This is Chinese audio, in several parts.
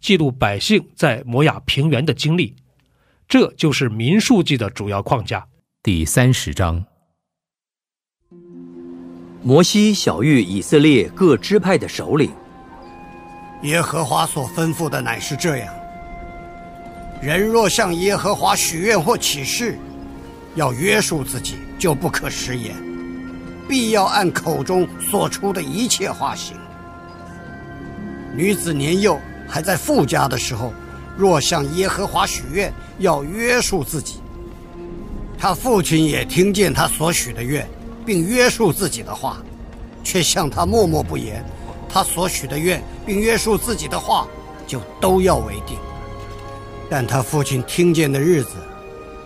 记录百姓在摩亚平原的经历，这就是民数记的主要框架。第三十章，摩西小谕以色列各支派的首领：耶和华所吩咐的乃是这样：人若向耶和华许愿或起誓，要约束自己，就不可食言，必要按口中所出的一切话行。女子年幼。还在富家的时候，若向耶和华许愿，要约束自己。他父亲也听见他所许的愿，并约束自己的话，却向他默默不言。他所许的愿，并约束自己的话，就都要为定。但他父亲听见的日子，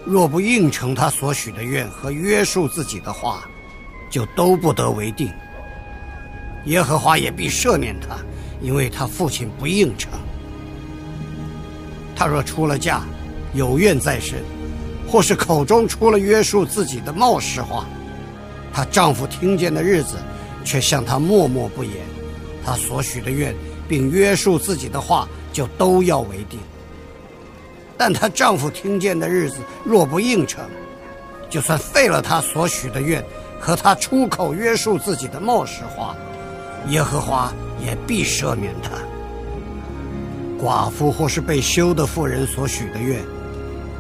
若不应承他所许的愿和约束自己的话，就都不得为定。耶和华也必赦免他。因为他父亲不应承，他若出了嫁，有怨在身，或是口中出了约束自己的冒失话，她丈夫听见的日子，却向她默默不言，她所许的愿并约束自己的话，就都要为定。但她丈夫听见的日子若不应承，就算废了她所许的愿和她出口约束自己的冒失话，耶和华。也必赦免他。寡妇或是被休的妇人所许的愿，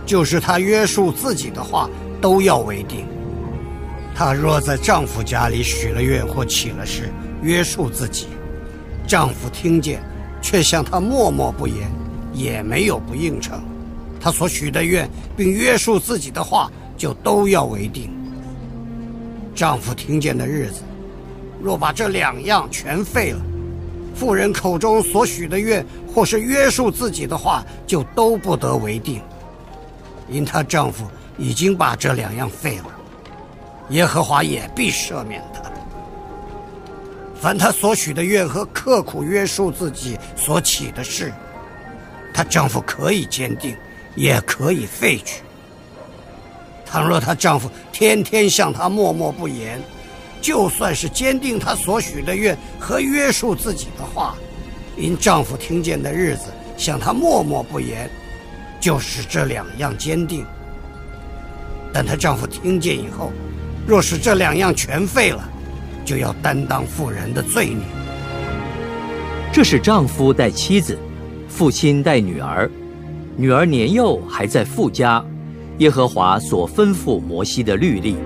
就是她约束自己的话，都要为定。她若在丈夫家里许了愿或起了誓，约束自己，丈夫听见，却向她默默不言，也没有不应承，她所许的愿并约束自己的话，就都要为定。丈夫听见的日子，若把这两样全废了。妇人口中所许的愿，或是约束自己的话，就都不得为定，因她丈夫已经把这两样废了。耶和华也必赦免她。凡她所许的愿和刻苦约束自己所起的事，她丈夫可以坚定，也可以废去。倘若她丈夫天天向她默默不言，就算是坚定她所许的愿和约束自己的话，因丈夫听见的日子向她默默不言，就是这两样坚定。但她丈夫听见以后，若是这两样全废了，就要担当妇人的罪孽。这是丈夫带妻子，父亲带女儿，女儿年幼还在父家，耶和华所吩咐摩西的律例。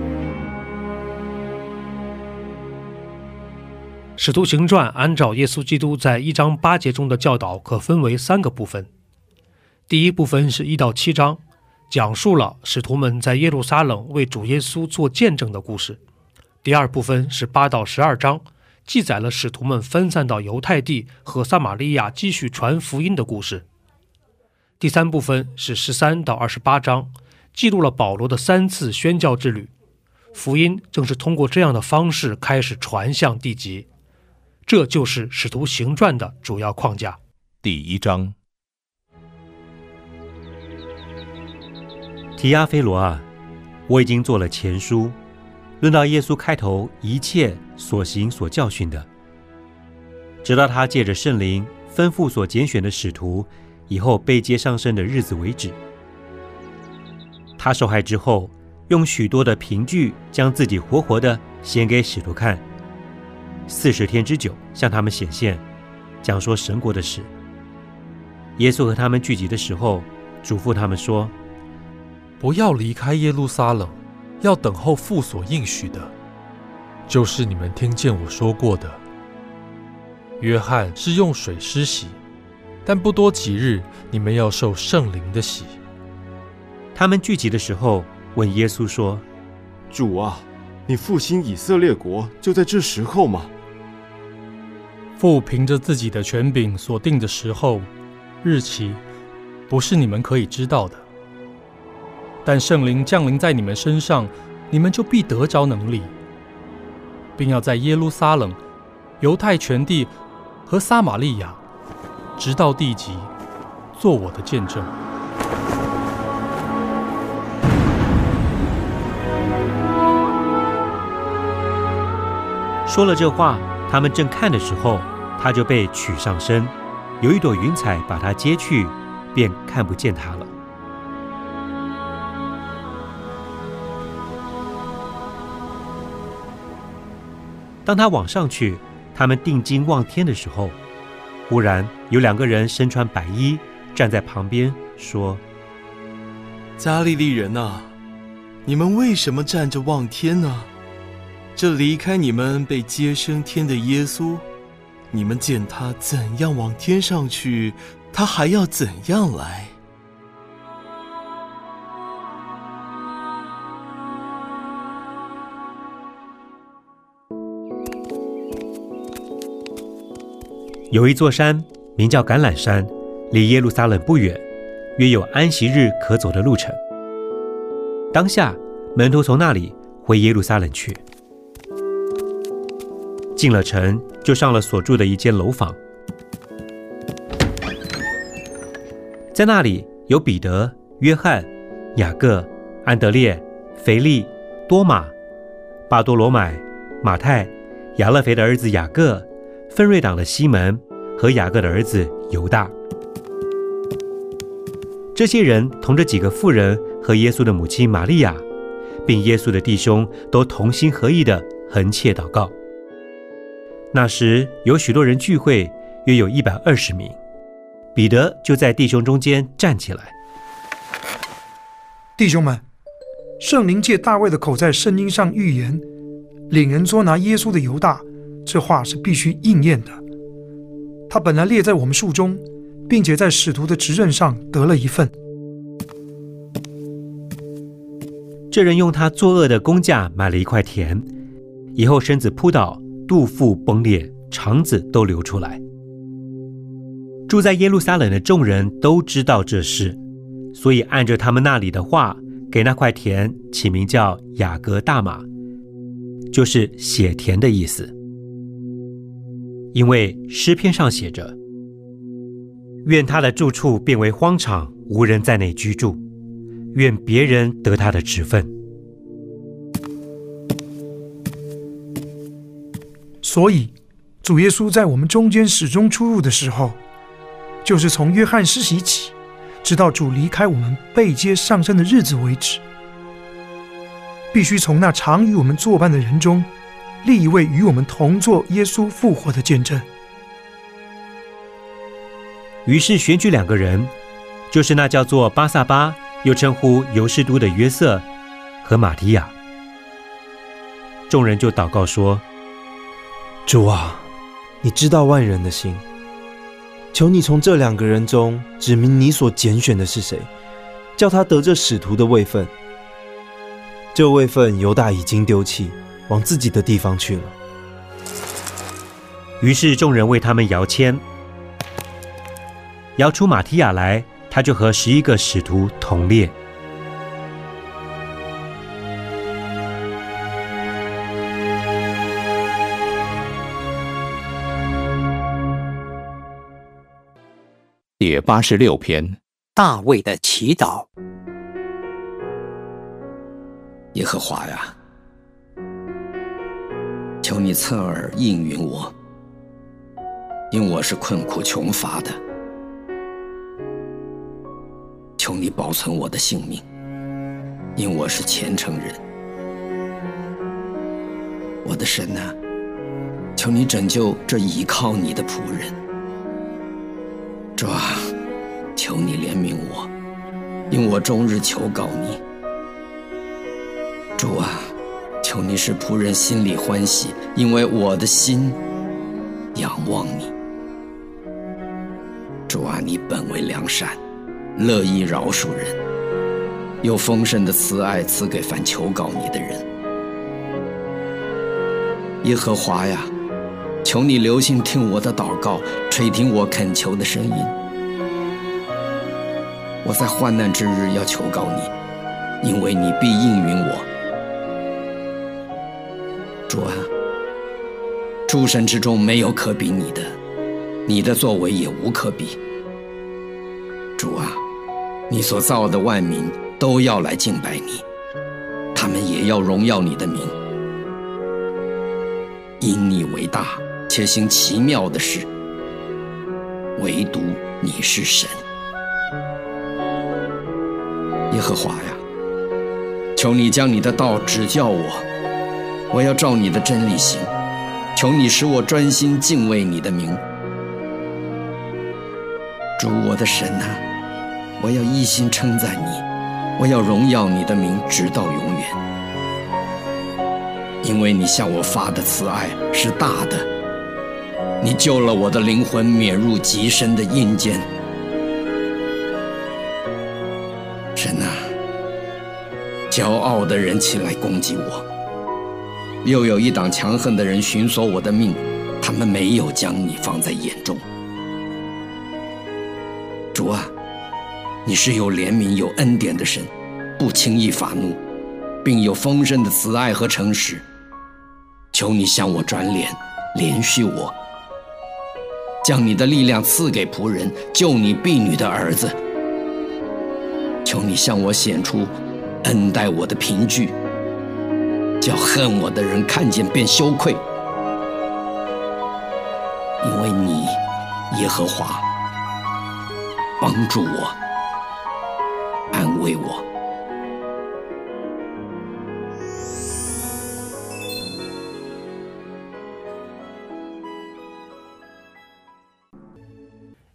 使徒行传按照耶稣基督在一章八节中的教导，可分为三个部分。第一部分是一到七章，讲述了使徒们在耶路撒冷为主耶稣做见证的故事。第二部分是八到十二章，记载了使徒们分散到犹太地和撒玛利亚继续传福音的故事。第三部分是十三到二十八章，记录了保罗的三次宣教之旅。福音正是通过这样的方式开始传向地极。这就是《使徒行传》的主要框架。第一章，提阿菲罗啊，我已经做了前书，论到耶稣开头一切所行所教训的，直到他借着圣灵吩咐所拣选的使徒以后被接上升的日子为止。他受害之后，用许多的凭据将自己活活的显给使徒看。四十天之久，向他们显现，讲说神国的事。耶稣和他们聚集的时候，嘱咐他们说：“不要离开耶路撒冷，要等候父所应许的，就是你们听见我说过的。约翰是用水施洗，但不多几日，你们要受圣灵的洗。他们聚集的时候，问耶稣说：“主啊，你复兴以色列国就在这时候吗？”父凭着自己的权柄所定的时候、日期，不是你们可以知道的。但圣灵降临在你们身上，你们就必得着能力，并要在耶路撒冷、犹太全地和撒玛利亚，直到地极，做我的见证。说了这话。他们正看的时候，他就被取上身，有一朵云彩把他接去，便看不见他了。当他往上去，他们定睛望天的时候，忽然有两个人身穿白衣站在旁边，说：“加利利人呐，你们为什么站着望天呢？”这离开你们被接升天的耶稣，你们见他怎样往天上去，他还要怎样来？有一座山名叫橄榄山，离耶路撒冷不远，约有安息日可走的路程。当下门徒从那里回耶路撒冷去。进了城，就上了所住的一间楼房，在那里有彼得、约翰、雅各、安德烈、腓利、多马、巴多罗买、马太、亚勒腓的儿子雅各、分瑞党的西门和雅各的儿子犹大。这些人同着几个妇人和耶稣的母亲玛利亚，并耶稣的弟兄，都同心合意的横切祷告。那时有许多人聚会，约有一百二十名。彼得就在弟兄中间站起来：“弟兄们，圣灵借大卫的口在圣经上预言，领人捉拿耶稣的犹大，这话是必须应验的。他本来列在我们数中，并且在使徒的职任上得了一份。这人用他作恶的工价买了一块田，以后身子扑倒。”肚腹崩裂，肠子都流出来。住在耶路撒冷的众人都知道这事，所以按着他们那里的话，给那块田起名叫雅各大马，就是血田的意思。因为诗篇上写着：“愿他的住处变为荒场，无人在内居住；愿别人得他的职分。”所以，主耶稣在我们中间始终出入的时候，就是从约翰施洗起，直到主离开我们被接上升的日子为止，必须从那常与我们作伴的人中，立一位与我们同作耶稣复活的见证。于是选举两个人，就是那叫做巴萨巴，又称呼尤士都的约瑟和马提亚。众人就祷告说。主啊，你知道万人的心，求你从这两个人中指明你所拣选的是谁，叫他得这使徒的位分。这位份犹大已经丢弃，往自己的地方去了。于是众人为他们摇签，摇出马提亚来，他就和十一个使徒同列。第八十六篇，大卫的祈祷。耶和华呀，求你侧耳应允我，因我是困苦穷乏的。求你保存我的性命，因我是虔诚人。我的神啊，求你拯救这倚靠你的仆人。主啊，求你怜悯我，因我终日求告你。主啊，求你使仆人心里欢喜，因为我的心仰望你。主啊，你本为良善，乐意饶恕人，有丰盛的慈爱赐给凡求告你的人。耶和华呀，求你留心听我的祷告，垂听我恳求的声音。我在患难之日要求告你，因为你必应允我。主啊，诸神之中没有可比你的。你的作为也无可比，主啊，你所造的万民都要来敬拜你，他们也要荣耀你的名，因你为大，且行奇妙的事，唯独你是神，耶和华呀，求你将你的道指教我，我要照你的真理行，求你使我专心敬畏你的名。主我的神啊，我要一心称赞你，我要荣耀你的名直到永远，因为你向我发的慈爱是大的，你救了我的灵魂免入极深的阴间。神啊，骄傲的人起来攻击我，又有一党强横的人寻索我的命，他们没有将你放在眼中。主啊，你是有怜悯、有恩典的神，不轻易发怒，并有丰盛的慈爱和诚实。求你向我转脸，怜恤我，将你的力量赐给仆人，救你婢女的儿子。求你向我显出恩待我的凭据，叫恨我的人看见便羞愧，因为你，耶和华。帮助我，安慰我。